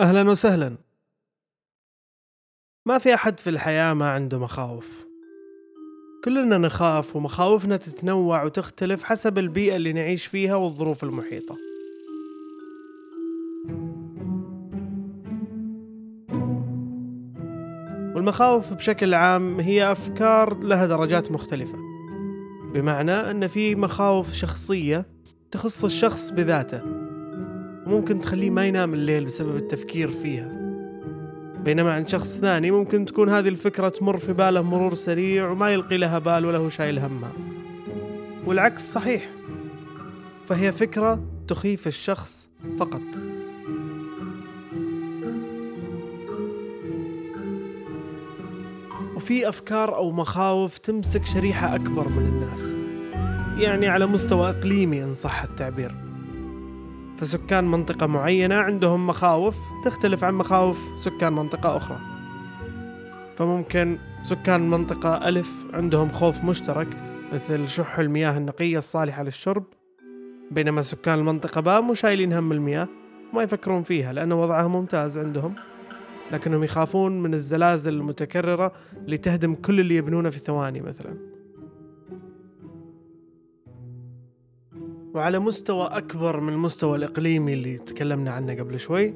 أهلا وسهلا. ما في أحد في الحياة ما عنده مخاوف. كلنا نخاف ومخاوفنا تتنوع وتختلف حسب البيئة اللي نعيش فيها والظروف المحيطة. والمخاوف بشكل عام هي أفكار لها درجات مختلفة. بمعنى أن في مخاوف شخصية تخص الشخص بذاته. وممكن تخليه ما ينام الليل بسبب التفكير فيها. بينما عند شخص ثاني ممكن تكون هذه الفكرة تمر في باله مرور سريع وما يلقي لها بال ولا هو شايل همها. والعكس صحيح فهي فكرة تخيف الشخص فقط. وفي أفكار أو مخاوف تمسك شريحة أكبر من الناس يعني على مستوى إقليمي إن صح التعبير. فسكان منطقة معينة عندهم مخاوف تختلف عن مخاوف سكان منطقة أخرى. فممكن سكان منطقة ألف عندهم خوف مشترك مثل شح المياه النقية الصالحة للشرب بينما سكان المنطقة باء مو شايلين هم المياه وما يفكرون فيها لأن وضعها ممتاز عندهم. لكنهم يخافون من الزلازل المتكررة اللي تهدم كل اللي يبنونه في ثواني مثلا. وعلى مستوى أكبر من المستوى الإقليمي اللي تكلمنا عنه قبل شوي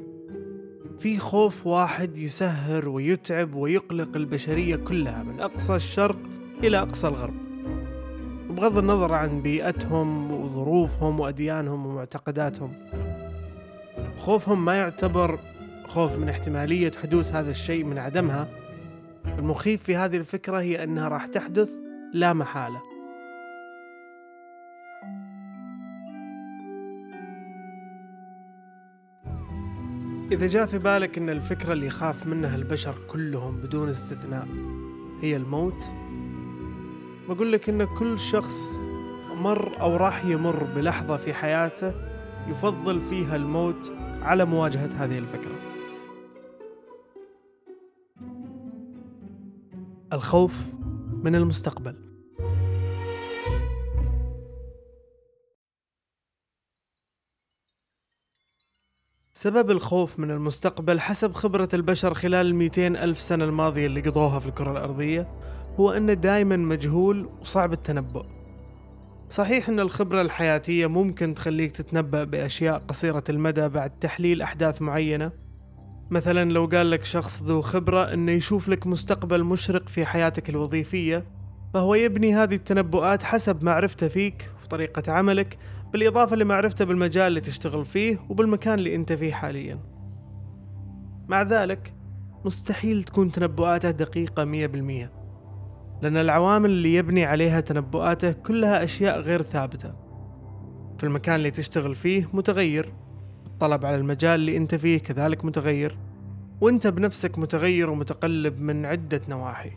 في خوف واحد يسهر ويتعب ويقلق البشرية كلها من أقصى الشرق إلى أقصى الغرب. بغض النظر عن بيئتهم وظروفهم وأديانهم ومعتقداتهم خوفهم ما يعتبر خوف من احتمالية حدوث هذا الشيء من عدمها. المخيف في هذه الفكرة هي أنها راح تحدث لا محالة. إذا جاء في بالك أن الفكرة اللي يخاف منها البشر كلهم بدون استثناء هي الموت بقول لك أن كل شخص مر أو راح يمر بلحظة في حياته يفضل فيها الموت على مواجهة هذه الفكرة. الخوف من المستقبل. سبب الخوف من المستقبل حسب خبرة البشر خلال الميتين ألف سنة الماضية اللي قضوها في الكرة الأرضية هو أنه دايما مجهول وصعب التنبؤ. صحيح أن الخبرة الحياتية ممكن تخليك تتنبأ بأشياء قصيرة المدى بعد تحليل أحداث معينة. مثلا لو قال لك شخص ذو خبرة أنه يشوف لك مستقبل مشرق في حياتك الوظيفية فهو يبني هذه التنبؤات حسب معرفته فيك طريقة عملك بالإضافة لمعرفته بالمجال اللي تشتغل فيه وبالمكان اللي أنت فيه حاليا. مع ذلك مستحيل تكون تنبؤاته دقيقة مية بالمية لأن العوامل اللي يبني عليها تنبؤاته كلها أشياء غير ثابتة. في المكان اللي تشتغل فيه متغير الطلب على المجال اللي أنت فيه كذلك متغير وأنت بنفسك متغير ومتقلب من عدة نواحي.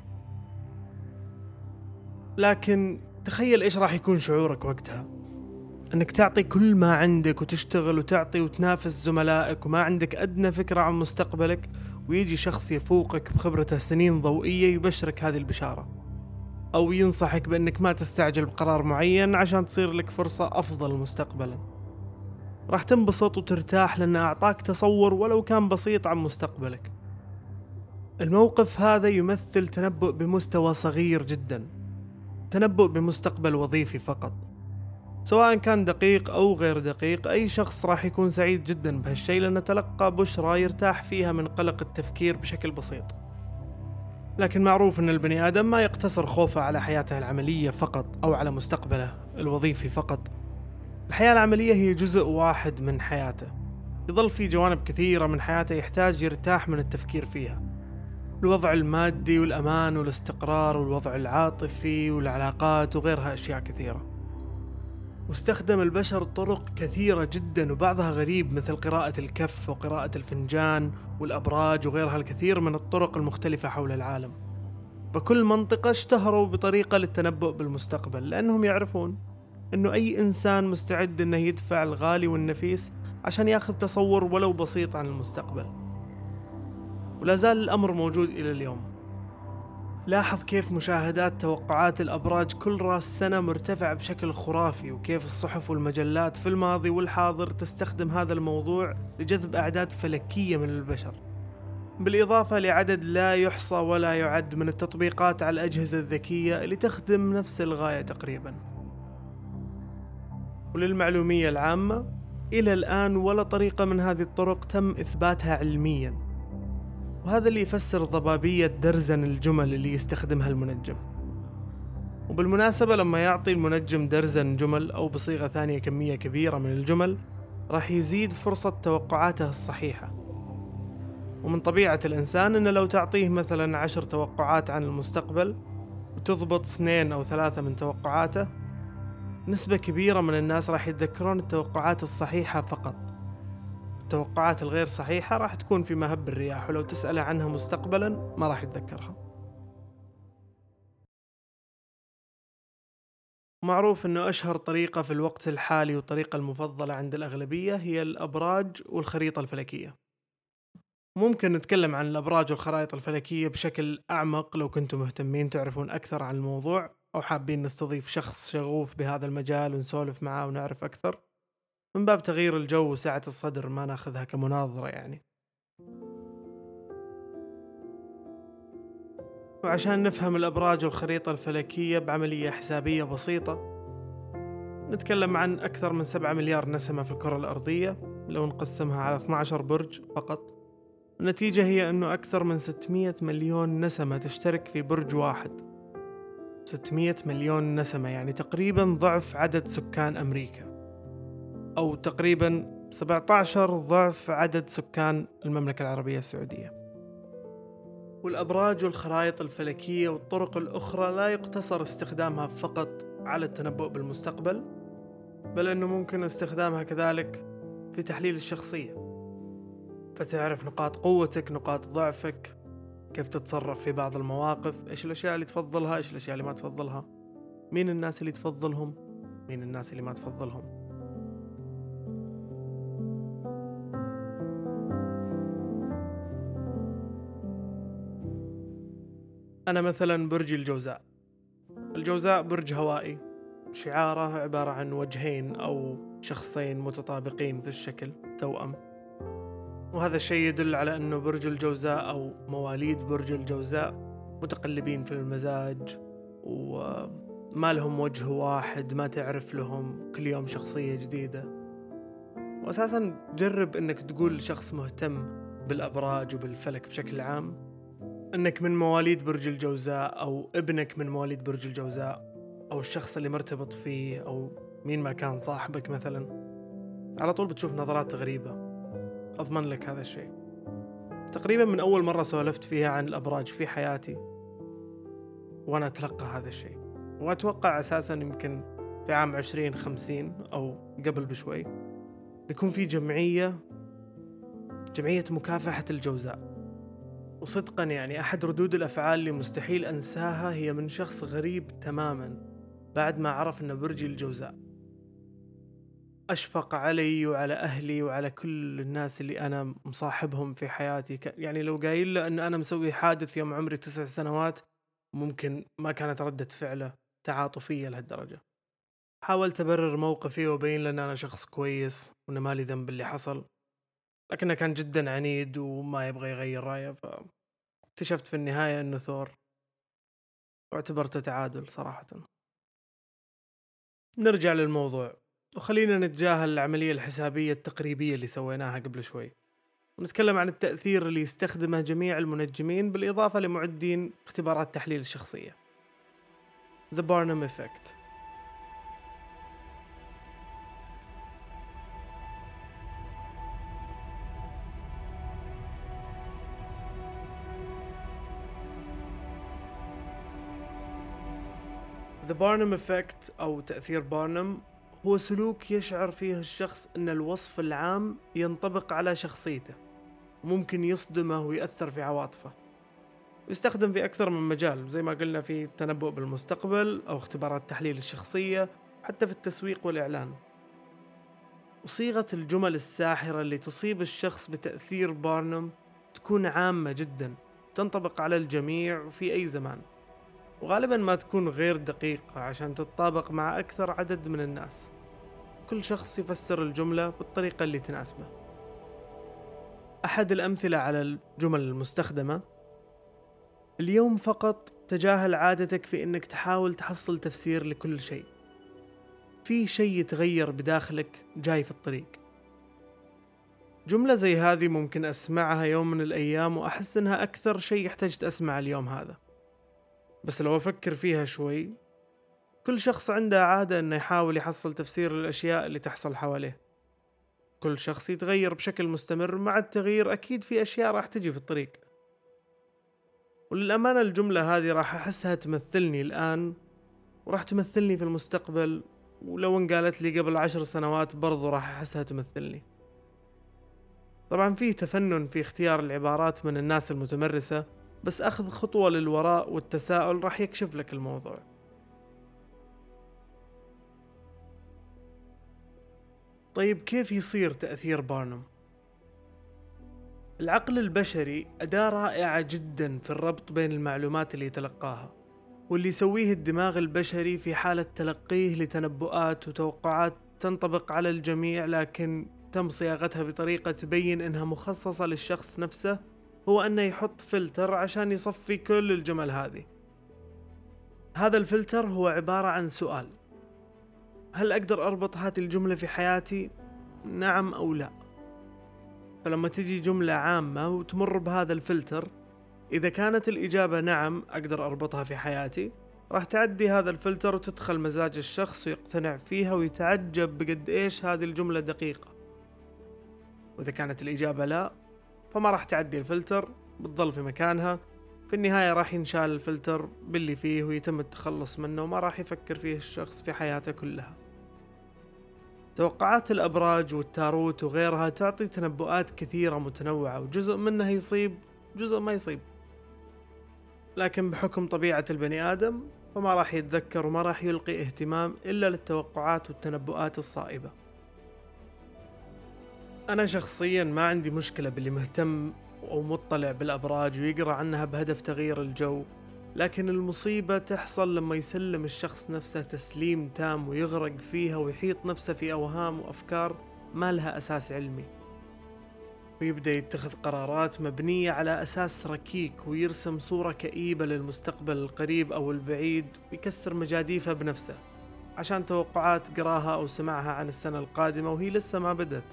لكن تخيل إيش راح يكون شعورك وقتها. إنك تعطي كل ما عندك وتشتغل وتعطي وتنافس زملائك وما عندك أدنى فكرة عن مستقبلك ويجي شخص يفوقك بخبرته سنين ضوئية يبشرك هذه البشارة. أو ينصحك بإنك ما تستعجل بقرار معين عشان تصير لك فرصة أفضل مستقبلا. راح تنبسط وترتاح لأنه أعطاك تصور ولو كان بسيط عن مستقبلك. الموقف هذا يمثل تنبؤ بمستوى صغير جدا. تنبؤ بمستقبل وظيفي فقط. سواء كان دقيق أو غير دقيق أي شخص راح يكون سعيد جدا بهالشيء لأنه تلقى بشرى يرتاح فيها من قلق التفكير بشكل بسيط. لكن معروف أن البني آدم ما يقتصر خوفه على حياته العملية فقط أو على مستقبله الوظيفي فقط. الحياة العملية هي جزء واحد من حياته. يظل في جوانب كثيرة من حياته يحتاج يرتاح من التفكير فيها. الوضع المادي والأمان والاستقرار والوضع العاطفي والعلاقات وغيرها أشياء كثيرة. واستخدم البشر طرق كثيرة جدا وبعضها غريب مثل قراءة الكف وقراءة الفنجان والأبراج وغيرها الكثير من الطرق المختلفة حول العالم. فكل منطقة اشتهروا بطريقة للتنبؤ بالمستقبل لأنهم يعرفون أنه أي إنسان مستعد أنه يدفع الغالي والنفيس عشان ياخذ تصور ولو بسيط عن المستقبل. ولا زال الأمر موجود إلى اليوم. لاحظ كيف مشاهدات توقعات الأبراج كل راس سنة مرتفع بشكل خرافي وكيف الصحف والمجلات في الماضي والحاضر تستخدم هذا الموضوع لجذب أعداد فلكية من البشر. بالإضافة لعدد لا يحصى ولا يعد من التطبيقات على الأجهزة الذكية اللي تخدم نفس الغاية تقريبا. وللمعلومية العامة إلى الآن ولا طريقة من هذه الطرق تم إثباتها علميا. وهذا اللي يفسر ضبابية درزن الجمل اللي يستخدمها المنجم. وبالمناسبة لما يعطي المنجم درزن جمل أو بصيغة ثانية كمية كبيرة من الجمل راح يزيد فرصة توقعاته الصحيحة. ومن طبيعة الإنسان أنه لو تعطيه مثلا عشر توقعات عن المستقبل وتضبط اثنين أو ثلاثة من توقعاته نسبة كبيرة من الناس راح يتذكرون التوقعات الصحيحة فقط. التوقعات الغير صحيحة راح تكون في مهب الرياح ولو تسأله عنها مستقبلا ما راح يتذكرها. معروف أنه أشهر طريقة في الوقت الحالي والطريقة المفضلة عند الأغلبية هي الأبراج والخريطة الفلكية. ممكن نتكلم عن الأبراج والخرائط الفلكية بشكل أعمق لو كنتم مهتمين تعرفون أكثر عن الموضوع أو حابين نستضيف شخص شغوف بهذا المجال ونسولف معاه ونعرف أكثر. من باب تغيير الجو وسعة الصدر ما ناخذها كمناظرة يعني. وعشان نفهم الأبراج والخريطة الفلكية بعملية حسابية بسيطة نتكلم عن أكثر من 7 مليار نسمة في الكرة الأرضية لو نقسمها على 12 برج فقط. النتيجة هي أنه أكثر من 600 مليون نسمة تشترك في برج واحد. 600 مليون نسمة يعني تقريبا ضعف عدد سكان أمريكا. أو تقريبا 17 ضعف عدد سكان المملكة العربية السعودية. والأبراج والخرائط الفلكية والطرق الأخرى لا يقتصر استخدامها فقط على التنبؤ بالمستقبل بل أنه ممكن استخدامها كذلك في تحليل الشخصية. فتعرف نقاط قوتك نقاط ضعفك كيف تتصرف في بعض المواقف إيش الأشياء اللي تفضلها إيش الأشياء اللي ما تفضلها مين الناس اللي تفضلهم مين الناس اللي ما تفضلهم. أنا مثلا برج الجوزاء. الجوزاء برج هوائي. شعاره عبارة عن وجهين أو شخصين متطابقين في الشكل توأم. وهذا الشيء يدل على أنه برج الجوزاء أو مواليد برج الجوزاء متقلبين في المزاج وما لهم وجه واحد ما تعرف لهم كل يوم شخصية جديدة. وأساسا جرب أنك تقول لشخص مهتم بالأبراج وبالفلك بشكل عام. أنك من مواليد برج الجوزاء أو ابنك من مواليد برج الجوزاء أو الشخص اللي مرتبط فيه أو مين ما كان صاحبك مثلا. على طول بتشوف نظرات غريبة. أضمن لك هذا الشيء. تقريبا من أول مرة سولفت فيها عن الأبراج في حياتي. وأنا أتلقى هذا الشيء. وأتوقع أساسا يمكن في عام عشرين خمسين أو قبل بشوي بيكون في جمعية جمعية مكافحة الجوزاء. وصدقا يعني أحد ردود الأفعال اللي مستحيل أنساها هي من شخص غريب تماما بعد ما عرف أن برجي الجوزاء. أشفق علي وعلى أهلي وعلى كل الناس اللي أنا مصاحبهم في حياتي. يعني لو قايل له أن أنا مسوي حادث يوم عمري تسع سنوات ممكن ما كانت ردة فعله تعاطفية لهالدرجة. حاولت أبرر موقفي وأبين له أن أنا شخص كويس وأن مالي ذنب اللي حصل. لكنه كان جدا عنيد وما يبغى يغير رأيه فاكتشفت في النهاية أنه ثور. واعتبرته تعادل صراحة. نرجع للموضوع وخلينا نتجاهل العملية الحسابية التقريبية اللي سويناها قبل شوي. ونتكلم عن التأثير اللي يستخدمه جميع المنجمين بالإضافة لمعدين اختبارات تحليل الشخصية. The Barnum Effect. The Barnum Effect أو تأثير بارنم هو سلوك يشعر فيه الشخص أن الوصف العام ينطبق على شخصيته وممكن يصدمه ويأثر في عواطفه. يستخدم في أكثر من مجال زي ما قلنا في التنبؤ بالمستقبل أو اختبارات تحليل الشخصية حتى في التسويق والإعلان. وصيغة الجمل الساحرة اللي تصيب الشخص بتأثير بارنوم تكون عامة جدا تنطبق على الجميع وفي أي زمان. وغالبا ما تكون غير دقيقة عشان تتطابق مع أكثر عدد من الناس. كل شخص يفسر الجملة بالطريقة اللي تناسبه. أحد الأمثلة على الجمل المستخدمة اليوم فقط تجاهل عادتك في أنك تحاول تحصل تفسير لكل شيء. في شيء يتغير بداخلك جاي في الطريق. جملة زي هذه ممكن أسمعها يوم من الأيام وأحس إنها أكثر شيء احتجت أسمع اليوم هذا. بس لو أفكر فيها شوي كل شخص عنده عادة إنه يحاول يحصل تفسير للأشياء اللي تحصل حواليه. كل شخص يتغير بشكل مستمر مع التغيير أكيد في أشياء راح تجي في الطريق. وللأمانة الجملة هذه راح أحسها تمثلني الآن وراح تمثلني في المستقبل ولو ان قالت لي قبل عشر سنوات برضو راح أحسها تمثلني. طبعا فيه تفنن في اختيار العبارات من الناس المتمرسة بس أخذ خطوة للوراء والتساؤل راح يكشف لك الموضوع طيب كيف يصير تأثير بارنوم؟ العقل البشري أداة رائعة جدا في الربط بين المعلومات اللي يتلقاها واللي يسويه الدماغ البشري في حالة تلقيه لتنبؤات وتوقعات تنطبق على الجميع لكن تم صياغتها بطريقة تبين إنها مخصصة للشخص نفسه هو أنه يحط فلتر عشان يصفي كل الجمل هذه. هذا الفلتر هو عبارة عن سؤال. هل أقدر أربط هذه الجملة في حياتي؟ نعم أو لا. فلما تجي جملة عامة وتمر بهذا الفلتر إذا كانت الإجابة نعم أقدر أربطها في حياتي راح تعدي هذا الفلتر وتدخل مزاج الشخص ويقتنع فيها ويتعجب بقد إيش هذه الجملة دقيقة. وإذا كانت الإجابة لا فما راح تعدي الفلتر بتظل في مكانها. في النهاية راح ينشال الفلتر باللي فيه ويتم التخلص منه وما راح يفكر فيه الشخص في حياته كلها. توقعات الأبراج والتاروت وغيرها تعطي تنبؤات كثيرة متنوعة وجزء منها يصيب جزء ما يصيب. لكن بحكم طبيعة البني آدم فما راح يتذكر وما راح يلقي اهتمام إلا للتوقعات والتنبؤات الصائبة. أنا شخصيا ما عندي مشكلة باللي مهتم أو مطلع بالأبراج ويقرأ عنها بهدف تغيير الجو لكن المصيبة تحصل لما يسلم الشخص نفسه تسليم تام ويغرق فيها ويحيط نفسه في أوهام وأفكار ما لها أساس علمي. ويبدأ يتخذ قرارات مبنية على أساس ركيك ويرسم صورة كئيبة للمستقبل القريب أو البعيد ويكسر مجاديفه بنفسه عشان توقعات قراها أو سمعها عن السنة القادمة وهي لسه ما بدت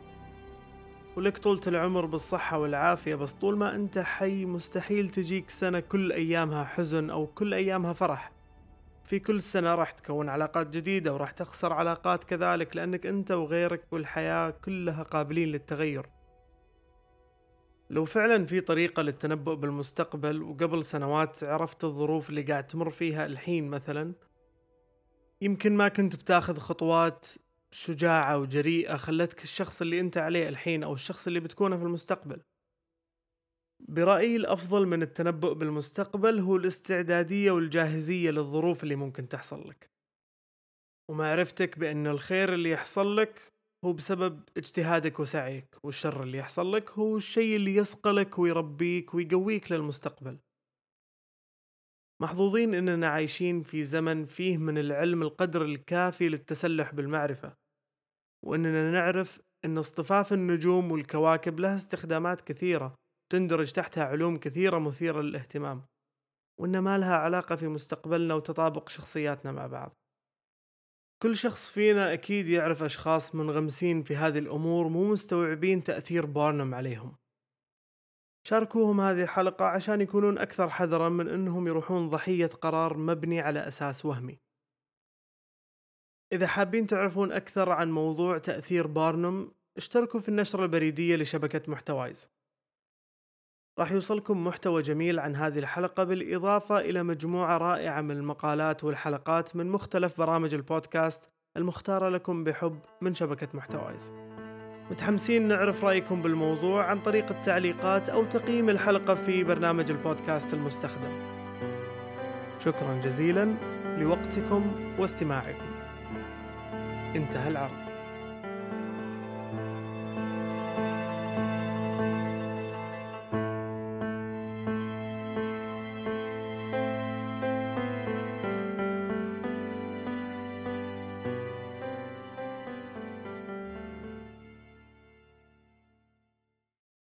ولك طولة العمر بالصحة والعافية بس طول ما أنت حي مستحيل تجيك سنة كل أيامها حزن أو كل أيامها فرح. في كل سنة راح تكون علاقات جديدة وراح تخسر علاقات كذلك لأنك أنت وغيرك والحياة كلها قابلين للتغير. لو فعلا في طريقة للتنبؤ بالمستقبل وقبل سنوات عرفت الظروف اللي قاعد تمر فيها الحين مثلا يمكن ما كنت بتاخذ خطوات شجاعة وجريئة خلتك الشخص اللي أنت عليه الحين أو الشخص اللي بتكونه في المستقبل. برأيي الأفضل من التنبؤ بالمستقبل هو الاستعدادية والجاهزية للظروف اللي ممكن تحصل لك. ومعرفتك بأن الخير اللي يحصل لك هو بسبب اجتهادك وسعيك والشر اللي يحصل لك هو الشيء اللي يصقلك ويربيك ويقويك للمستقبل. محظوظين إننا عايشين في زمن فيه من العلم القدر الكافي للتسلح بالمعرفة. وإننا نعرف إن اصطفاف النجوم والكواكب لها استخدامات كثيرة تندرج تحتها علوم كثيرة مثيرة للاهتمام وان ما لها علاقة في مستقبلنا وتطابق شخصياتنا مع بعض. كل شخص فينا أكيد يعرف أشخاص منغمسين في هذه الأمور مو مستوعبين تأثير بارنم عليهم. شاركوهم هذه الحلقة عشان يكونون أكثر حذرا من أنهم يروحون ضحية قرار مبني على أساس وهمي. إذا حابين تعرفون أكثر عن موضوع تأثير بارنم اشتركوا في النشرة البريدية لشبكة محتوايز. راح يوصلكم محتوى جميل عن هذه الحلقة بالإضافة إلى مجموعة رائعة من المقالات والحلقات من مختلف برامج البودكاست المختارة لكم بحب من شبكة محتوايز. متحمسين نعرف رأيكم بالموضوع عن طريق التعليقات أو تقييم الحلقة في برنامج البودكاست المستخدم. شكرا جزيلا لوقتكم واستماعكم. انتهى العرض.